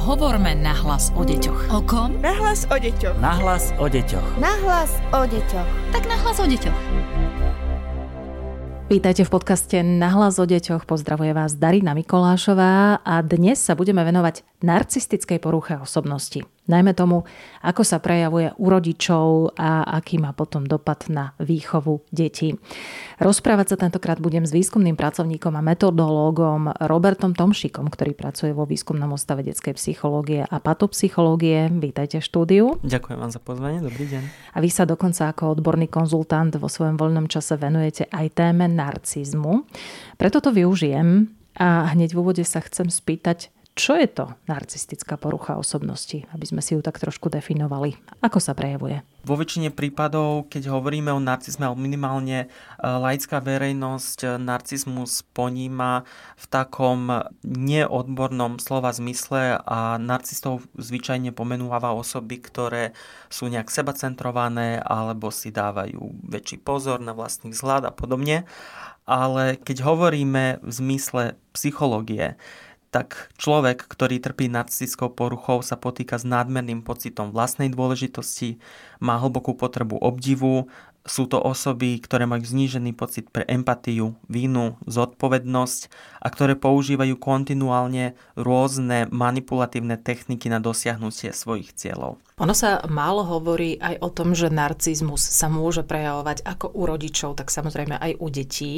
Hovorme nahlas o deťoch. O kom? Nahlas o deťoch. Nahlas o deťoch. Nahlas o deťoch. Tak nahlas o deťoch. Vítajte v podcaste Nahlas o deťoch. Pozdravuje vás Darina Mikolášová a dnes sa budeme venovať narcistickej poruche osobnosti. Najmä tomu, ako sa prejavuje u rodičov a aký má potom dopad na výchovu detí. Rozprávať sa tentokrát budem s výskumným pracovníkom a metodológom Robertom Tomšikom, ktorý pracuje vo výskumnom ostave detskej psychológie a patopsychológie. Vítajte v štúdiu. Ďakujem vám za pozvanie, dobrý deň. A vy sa dokonca ako odborný konzultant vo svojom voľnom čase venujete aj téme narcizmu. Preto to využijem a hneď v úvode sa chcem spýtať, čo je to narcistická porucha osobnosti, aby sme si ju tak trošku definovali? Ako sa prejavuje? Vo väčšine prípadov, keď hovoríme o narcizme, alebo minimálne e, laická verejnosť e, narcizmus poníma v takom neodbornom slova zmysle a narcistov zvyčajne pomenúva osoby, ktoré sú nejak sebacentrované alebo si dávajú väčší pozor na vlastný vzhľad a podobne. Ale keď hovoríme v zmysle psychológie, tak človek, ktorý trpí narcistickou poruchou, sa potýka s nadmerným pocitom vlastnej dôležitosti, má hlbokú potrebu obdivu, sú to osoby, ktoré majú znížený pocit pre empatiu, vínu, zodpovednosť a ktoré používajú kontinuálne rôzne manipulatívne techniky na dosiahnutie svojich cieľov. Ono sa málo hovorí aj o tom, že narcizmus sa môže prejavovať ako u rodičov, tak samozrejme aj u detí.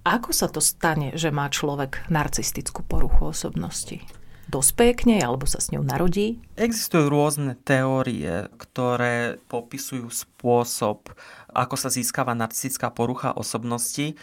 Ako sa to stane, že má človek narcistickú poruchu osobnosti? Dospeje k nej alebo sa s ňou narodí? Existujú rôzne teórie, ktoré popisujú spôsob, ako sa získava narcistická porucha osobnosti.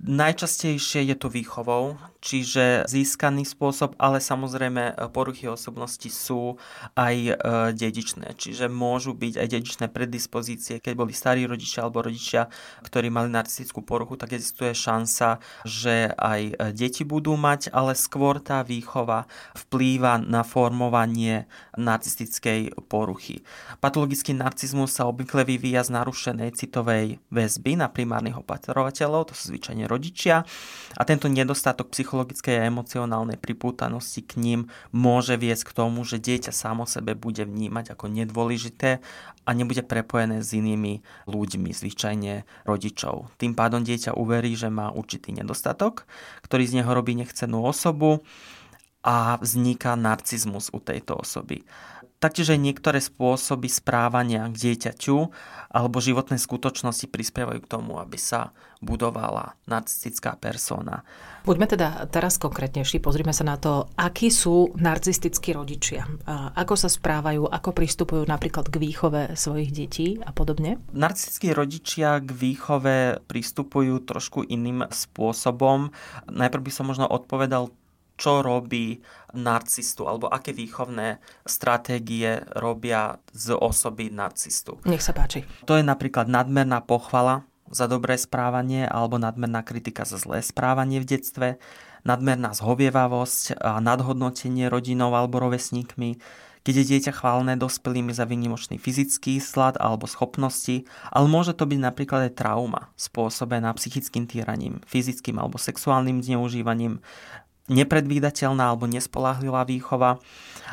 Najčastejšie je to výchovou, čiže získaný spôsob, ale samozrejme poruchy osobnosti sú aj e, dedičné, čiže môžu byť aj dedičné predispozície. Keď boli starí rodičia alebo rodičia, ktorí mali narcistickú poruchu, tak existuje šanca, že aj e, deti budú mať, ale skôr tá výchova vplýva na formovanie narcistickej poruchy. Patologický narcizmus sa obvykle vyvíja z narušenej citovej väzby na primárnych opatrovateľov, to sú zvyčajne rodičia, a tento nedostatok psychologickej a emocionálnej pripútanosti k ním môže viesť k tomu, že dieťa samo sebe bude vnímať ako nedôležité a nebude prepojené s inými ľuďmi, zvyčajne rodičov. Tým pádom dieťa uverí, že má určitý nedostatok, ktorý z neho robí nechcenú osobu a vzniká narcizmus u tejto osoby. Taktiež aj niektoré spôsoby správania k dieťaťu alebo životné skutočnosti prispievajú k tomu, aby sa budovala narcistická persona. Buďme teda teraz konkrétnejší, pozrime sa na to, akí sú narcistickí rodičia. Ako sa správajú, ako pristupujú napríklad k výchove svojich detí a podobne? Narcistickí rodičia k výchove pristupujú trošku iným spôsobom. Najprv by som možno odpovedal čo robí narcistu alebo aké výchovné stratégie robia z osoby narcistu. Nech sa páči. To je napríklad nadmerná pochvala za dobré správanie alebo nadmerná kritika za zlé správanie v detstve, nadmerná zhovievavosť a nadhodnotenie rodinou alebo rovesníkmi, keď je dieťa chválne dospelými za vynimočný fyzický slad alebo schopnosti, ale môže to byť napríklad aj trauma spôsobená psychickým týraním, fyzickým alebo sexuálnym zneužívaním, nepredvídateľná alebo nespolahlivá výchova.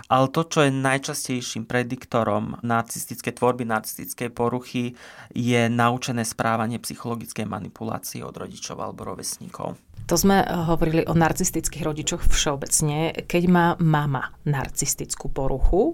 Ale to, čo je najčastejším prediktorom narcistickej tvorby, narcistickej poruchy, je naučené správanie psychologickej manipulácie od rodičov alebo rovesníkov. To sme eh, hovorili o narcistických rodičoch všeobecne. Keď má mama narcistickú poruchu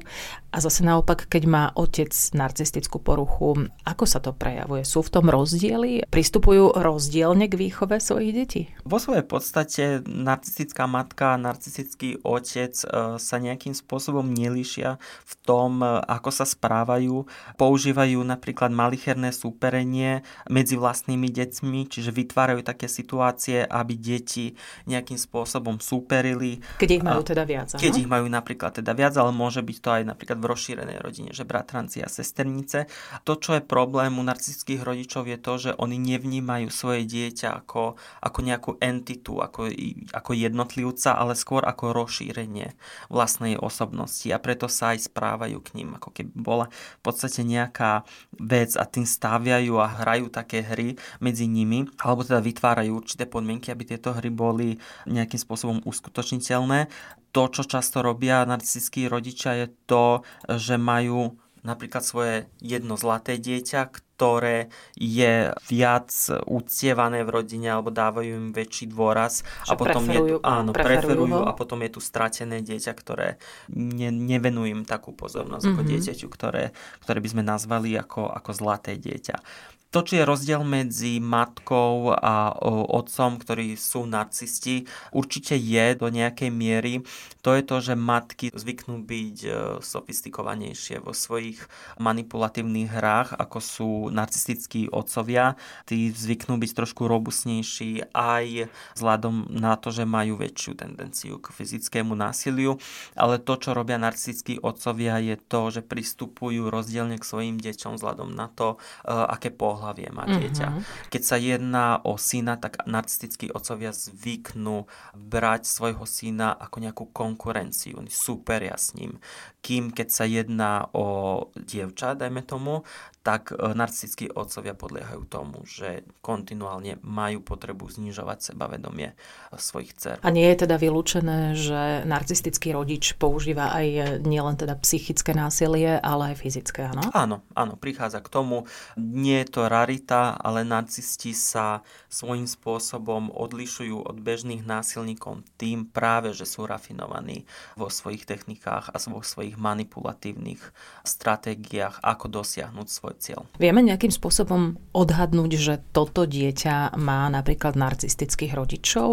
a zase naopak, keď má otec narcistickú poruchu, ako sa to prejavuje? Sú v tom rozdiely? Pristupujú rozdielne k výchove svojich detí? Vo svojej podstate narcistická matka a narcistický otec eh, sa nejakým spôsobom nelíšia v tom, eh, ako sa správajú. Používajú napríklad malicherné súperenie medzi vlastnými deťmi, čiže vytvárajú také situácie, aby deti nejakým spôsobom súperili. Keď ich majú teda viac. Keď ich majú napríklad teda viac, ale môže byť to aj napríklad v rozšírenej rodine, že bratranci a sesternice. To, čo je problém u narcistických rodičov, je to, že oni nevnímajú svoje dieťa ako, ako nejakú entitu, ako, ako jednotlivca, ale skôr ako rozšírenie vlastnej osobnosti a preto sa aj správajú k ním, ako keby bola v podstate nejaká vec a tým staviajú a hrajú také hry medzi nimi, alebo teda vytvárajú určité podmienky, aby aby tieto hry boli nejakým spôsobom uskutočniteľné. To, čo často robia narcistickí rodičia, je to, že majú napríklad svoje jedno zlaté dieťa, ktoré je viac uctievané v rodine alebo dávajú im väčší dôraz a potom je tu, áno, preferujú, preferujú a potom je tu stratené dieťa, ktoré ne, nevenujú im takú pozornosť mm-hmm. ako mhm. dieťaťu, ktoré, ktoré by sme nazvali ako, ako zlaté dieťa. To, či je rozdiel medzi matkou a otcom, ktorí sú narcisti, určite je do nejakej miery. To je to, že matky zvyknú byť e, sofistikovanejšie vo svojich manipulatívnych hrách, ako sú narcistickí otcovia. Tí zvyknú byť trošku robustnejší aj vzhľadom na to, že majú väčšiu tendenciu k fyzickému násiliu. Ale to, čo robia narcistickí otcovia, je to, že pristupujú rozdielne k svojim deťom vzhľadom na to, e, aké pohlavie má dieťa. Mm-hmm. Keď sa jedná o syna, tak narcistickí otcovia zvyknú brať svojho syna ako nejakú konkurenciu. Oni súperia s ním. Kým keď sa jedná o dievča, dajme tomu, tak e, narcistickí otcovia podliehajú tomu, že kontinuálne majú potrebu znižovať sebavedomie e, svojich dcer. A nie je teda vylúčené, že narcistický rodič používa aj e, nielen teda psychické násilie, ale aj fyzické, áno? Áno, áno, prichádza k tomu. Nie je to rarita, ale narcisti sa svojím spôsobom odlišujú od bežných násilníkov tým práve, že sú rafinovaní vo svojich technikách a vo svojich manipulatívnych stratégiách, ako dosiahnuť svoj cieľ. Vieme nejakým spôsobom odhadnúť, že toto dieťa má napríklad narcistických rodičov?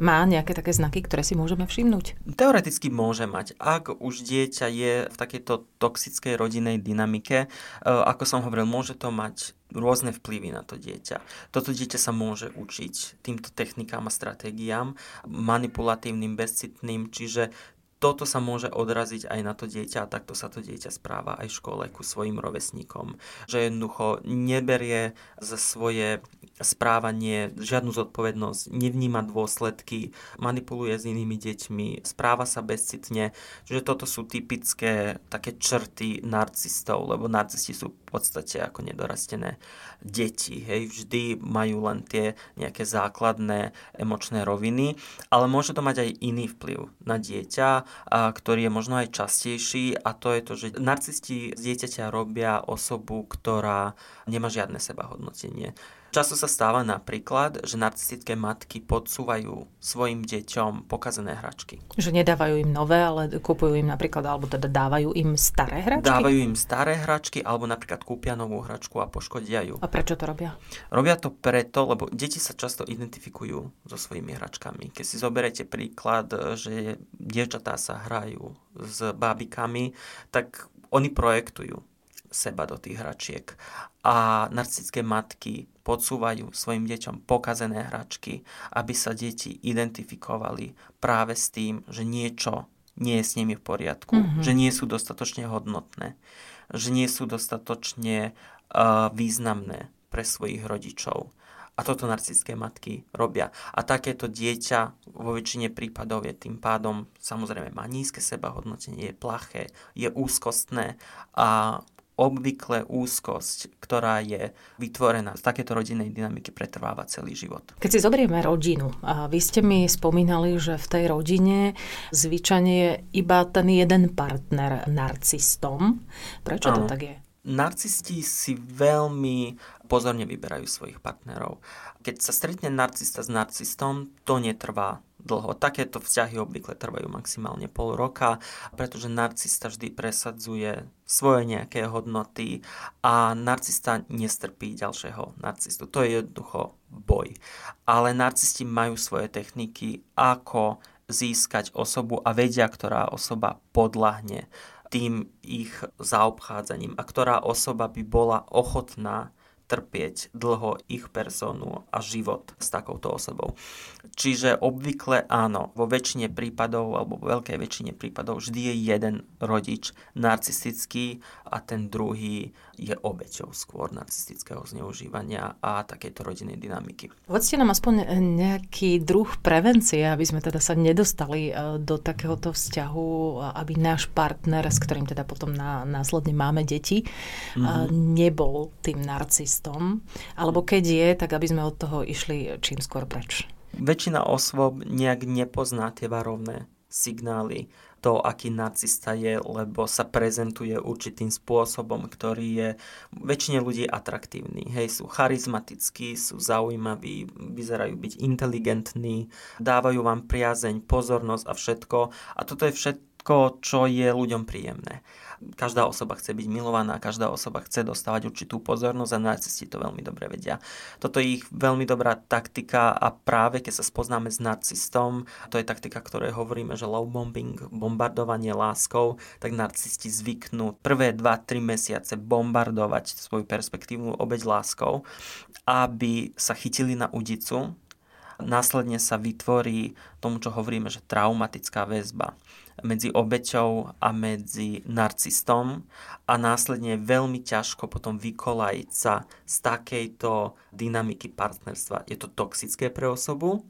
Má nejaké také znaky, ktoré si môžeme všimnúť? Teoreticky môže mať. Ak už dieťa je v takejto toxickej rodinnej dynamike, e, ako som hovoril, môže to mať rôzne vplyvy na to dieťa. Toto dieťa sa môže učiť týmto technikám a stratégiám, manipulatívnym, bezcitným, čiže toto sa môže odraziť aj na to dieťa a takto sa to dieťa správa aj v škole ku svojim rovesníkom. Že jednoducho neberie za svoje správanie žiadnu zodpovednosť, nevníma dôsledky, manipuluje s inými deťmi, správa sa bezcitne. Čiže toto sú typické také črty narcistov, lebo narcisti sú podstate ako nedorastené deti. Hej, vždy majú len tie nejaké základné emočné roviny, ale môže to mať aj iný vplyv na dieťa ktorý je možno aj častejší a to je to, že narcisti z dieťaťa robia osobu, ktorá nemá žiadne sebahodnotenie. Často sa stáva napríklad, že narcistické matky podsúvajú svojim deťom pokazené hračky. Že nedávajú im nové, ale kúpujú im napríklad, alebo teda dávajú im staré hračky? Dávajú im staré hračky, alebo napríklad kúpia novú hračku a poškodia ju. A prečo to robia? Robia to preto, lebo deti sa často identifikujú so svojimi hračkami. Keď si zoberete príklad, že dievčatá sa hrajú s bábikami, tak oni projektujú seba do tých hračiek. A narcistické matky podsúvajú svojim deťom pokazené hračky, aby sa deti identifikovali práve s tým, že niečo nie je s nimi v poriadku, mm-hmm. že nie sú dostatočne hodnotné, že nie sú dostatočne uh, významné pre svojich rodičov. A toto narcistické matky robia. A takéto dieťa vo väčšine prípadov je tým pádom, samozrejme, má nízke sebahodnotenie, je plaché, je úzkostné a obvykle úzkosť, ktorá je vytvorená z takéto rodinnej dynamiky, pretrváva celý život. Keď si zoberieme rodinu, a vy ste mi spomínali, že v tej rodine zvyčajne je iba ten jeden partner narcistom. Prečo ano. to tak je? Narcisti si veľmi pozorne vyberajú svojich partnerov. Keď sa stretne narcista s narcistom, to netrvá dlho. Takéto vzťahy obvykle trvajú maximálne pol roka, pretože narcista vždy presadzuje svoje nejaké hodnoty a narcista nestrpí ďalšieho narcistu. To je jednoducho boj. Ale narcisti majú svoje techniky, ako získať osobu a vedia, ktorá osoba podľahne tým ich zaobchádzaním a ktorá osoba by bola ochotná trpieť dlho ich personu a život s takouto osobou. Čiže obvykle áno, vo väčšine prípadov alebo vo veľkej väčšine prípadov vždy je jeden rodič narcistický a ten druhý je obeťou skôr narcistického zneužívania a takejto rodinnej dynamiky. Povedzte nám aspoň nejaký druh prevencie, aby sme teda sa nedostali e, do takéhoto vzťahu, aby náš partner, s ktorým teda potom následne máme deti, mm-hmm. nebol tým narcistom, alebo keď je, tak aby sme od toho išli čím skôr preč. Väčšina osôb nejak nepozná tie varovné signály to, aký narcista je, lebo sa prezentuje určitým spôsobom, ktorý je väčšine ľudí atraktívny. Hej, sú charizmatickí, sú zaujímaví, vyzerajú byť inteligentní, dávajú vám priazeň, pozornosť a všetko. A toto je všetko, čo je ľuďom príjemné. Každá osoba chce byť milovaná, každá osoba chce dostávať určitú pozornosť a narcisti to veľmi dobre vedia. Toto je ich veľmi dobrá taktika a práve keď sa spoznáme s narcistom, to je taktika, ktorej hovoríme, že love bombing, bombardovanie láskou, tak narcisti zvyknú prvé 2-3 mesiace bombardovať svoju perspektívnu obeď láskou, aby sa chytili na udicu, následne sa vytvorí tomu, čo hovoríme, že traumatická väzba medzi obeťou a medzi narcistom a následne je veľmi ťažko potom vykolajiť sa z takejto dynamiky partnerstva. Je to toxické pre osobu,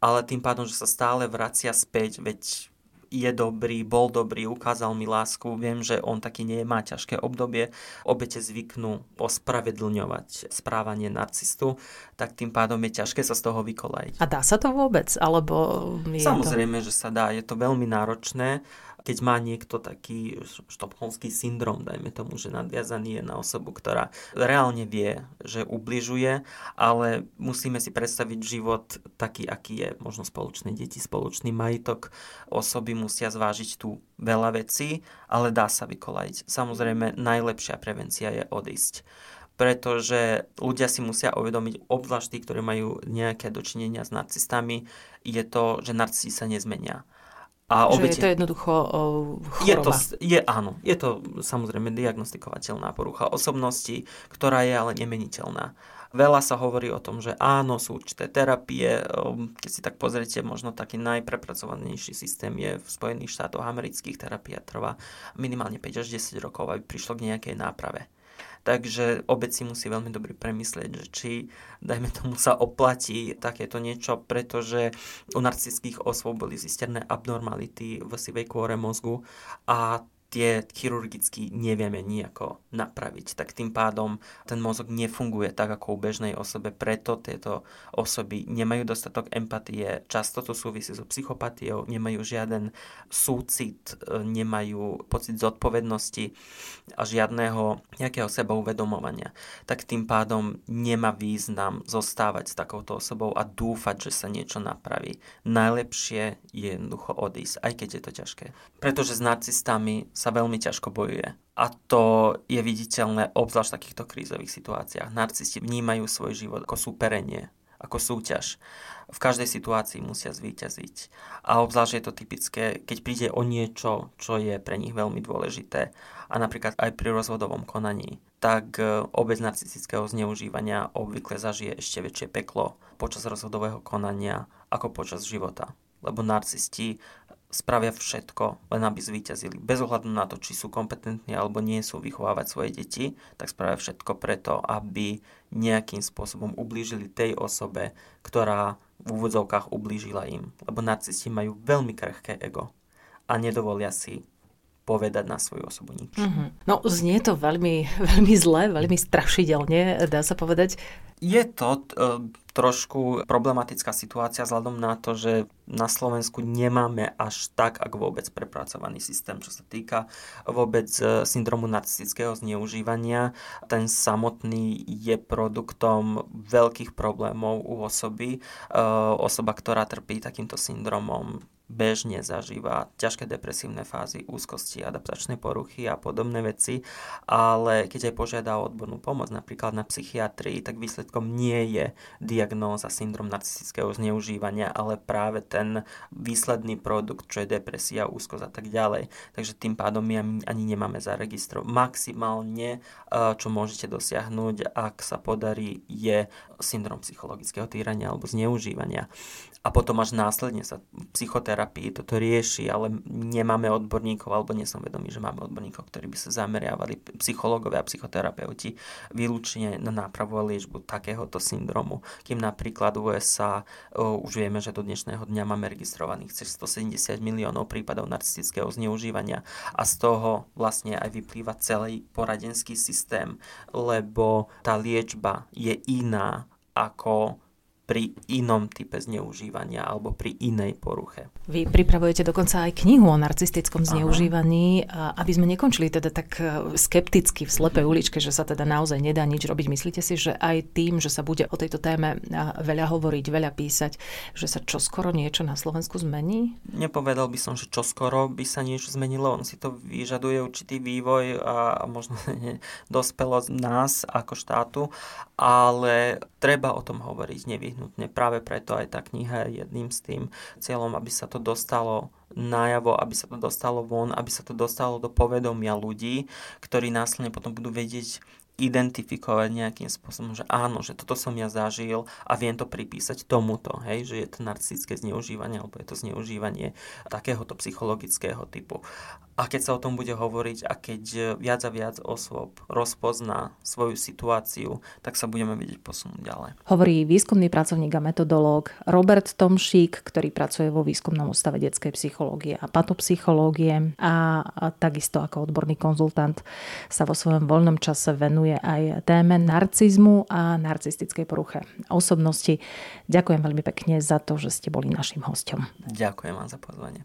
ale tým pádom, že sa stále vracia späť, veď je dobrý, bol dobrý, ukázal mi lásku, viem, že on taký nie má ťažké obdobie, obete zvyknú ospravedlňovať správanie narcistu, tak tým pádom je ťažké sa z toho vykolajiť. A dá sa to vôbec? Alebo Samozrejme, to... že sa dá, je to veľmi náročné keď má niekto taký štopholmský syndrom, dajme tomu, že nadviazaný je na osobu, ktorá reálne vie, že ubližuje, ale musíme si predstaviť život taký, aký je. Možno spoločné deti, spoločný majitok. Osoby musia zvážiť tu veľa vecí, ale dá sa vykolajiť. Samozrejme, najlepšia prevencia je odísť pretože ľudia si musia uvedomiť, obzvlášť tí, ktorí majú nejaké dočinenia s narcistami, je to, že narcisti sa nezmenia. A obete... Že je to jednoducho choroba. Je to, je, áno, je to samozrejme diagnostikovateľná porucha osobnosti, ktorá je ale nemeniteľná. Veľa sa hovorí o tom, že áno, sú určité terapie. Keď si tak pozriete, možno taký najprepracovanejší systém je v Spojených štátoch amerických. Terapia trvá minimálne 5 až 10 rokov, aby prišlo k nejakej náprave. Takže obec si musí veľmi dobre premyslieť, že či, dajme tomu, sa oplatí takéto niečo, pretože u narcistických osôb boli zistené abnormality v sivej kôre mozgu a tie chirurgicky nevieme nejako napraviť. Tak tým pádom ten mozog nefunguje tak ako u bežnej osobe, preto tieto osoby nemajú dostatok empatie, často to súvisí so psychopatiou, nemajú žiaden súcit, e, nemajú pocit zodpovednosti a žiadneho nejakého sebauvedomovania. Tak tým pádom nemá význam zostávať s takouto osobou a dúfať, že sa niečo napraví. Najlepšie je jednoducho odísť, aj keď je to ťažké. Pretože s narcistami sa veľmi ťažko bojuje. A to je viditeľné obzvlášť v takýchto krízových situáciách. Narcisti vnímajú svoj život ako súperenie, ako súťaž. V každej situácii musia zvíťaziť. A obzvlášť je to typické, keď príde o niečo, čo je pre nich veľmi dôležité. A napríklad aj pri rozvodovom konaní. Tak e, obec narcistického zneužívania obvykle zažije ešte väčšie peklo počas rozvodového konania ako počas života lebo narcisti spravia všetko, len aby zvíťazili. Bez ohľadu na to, či sú kompetentní alebo nie sú vychovávať svoje deti, tak spravia všetko preto, aby nejakým spôsobom ublížili tej osobe, ktorá v úvodzovkách ublížila im. Lebo narcisti majú veľmi krehké ego a nedovolia si povedať na svoju osobu nič. Mm-hmm. No, znie to veľmi, veľmi zle, veľmi strašidelne, dá sa povedať. Je to uh, trošku problematická situácia vzhľadom na to, že na Slovensku nemáme až tak, ak vôbec prepracovaný systém, čo sa týka vôbec e, syndromu narcistického zneužívania. Ten samotný je produktom veľkých problémov u osoby. Uh, osoba, ktorá trpí takýmto syndromom, bežne zažíva ťažké depresívne fázy, úzkosti, adaptačné poruchy a podobné veci, ale keď aj požiada o odbornú pomoc, napríklad na psychiatrii, tak výsledkom nie je diagnóza syndrom narcistického zneužívania, ale práve ten výsledný produkt, čo je depresia, úzkosť a tak ďalej. Takže tým pádom my ani nemáme zaregistrovať. Maximálne, eh, čo môžete dosiahnuť, ak sa podarí, je syndrom psychologického týrania alebo zneužívania. A potom až následne sa psychoterapii toto rieši, ale nemáme odborníkov, alebo nie som vedomý, že máme odborníkov, ktorí by sa zameriavali, psychológovia a psychoterapeuti, vylúčne na nápravu a liečbu takéhoto syndromu. Kým napríklad USA uh, už vieme, že do dnešného dňa máme registrovaných cez 170 miliónov prípadov narcistického zneužívania a z toho vlastne aj vyplýva celý poradenský systém, lebo tá liečba je iná ako pri inom type zneužívania alebo pri inej poruche. Vy pripravujete dokonca aj knihu o narcistickom zneužívaní, Aha. aby sme nekončili teda tak e, skepticky v slepej uličke, že sa teda naozaj nedá nič robiť. Myslíte si, že aj tým, že sa bude o tejto téme veľa hovoriť, veľa písať, že sa čoskoro niečo na Slovensku zmení? Nepovedal by som, že čoskoro by sa niečo zmenilo. On si to vyžaduje určitý vývoj a možno dospelosť nás ako štátu, ale treba o tom hovoriť nevyhnutne. Práve preto aj tá kniha je jedným z tým cieľom, aby sa to dostalo najavo, aby sa to dostalo von, aby sa to dostalo do povedomia ľudí, ktorí následne potom budú vedieť identifikovať nejakým spôsobom, že áno, že toto som ja zažil a viem to pripísať tomuto, hej, že je to narcistické zneužívanie alebo je to zneužívanie takéhoto psychologického typu. A keď sa o tom bude hovoriť a keď viac a viac osôb rozpozná svoju situáciu, tak sa budeme vedieť posunúť ďalej. Hovorí výskumný pracovník a metodológ Robert Tomšík, ktorý pracuje vo výskumnom ústave detskej psychológie a patopsychológie a, a takisto ako odborný konzultant sa vo svojom voľnom čase venuje aj téme narcizmu a narcistickej poruche osobnosti. Ďakujem veľmi pekne za to, že ste boli našim hostom. Ďakujem vám za pozvanie.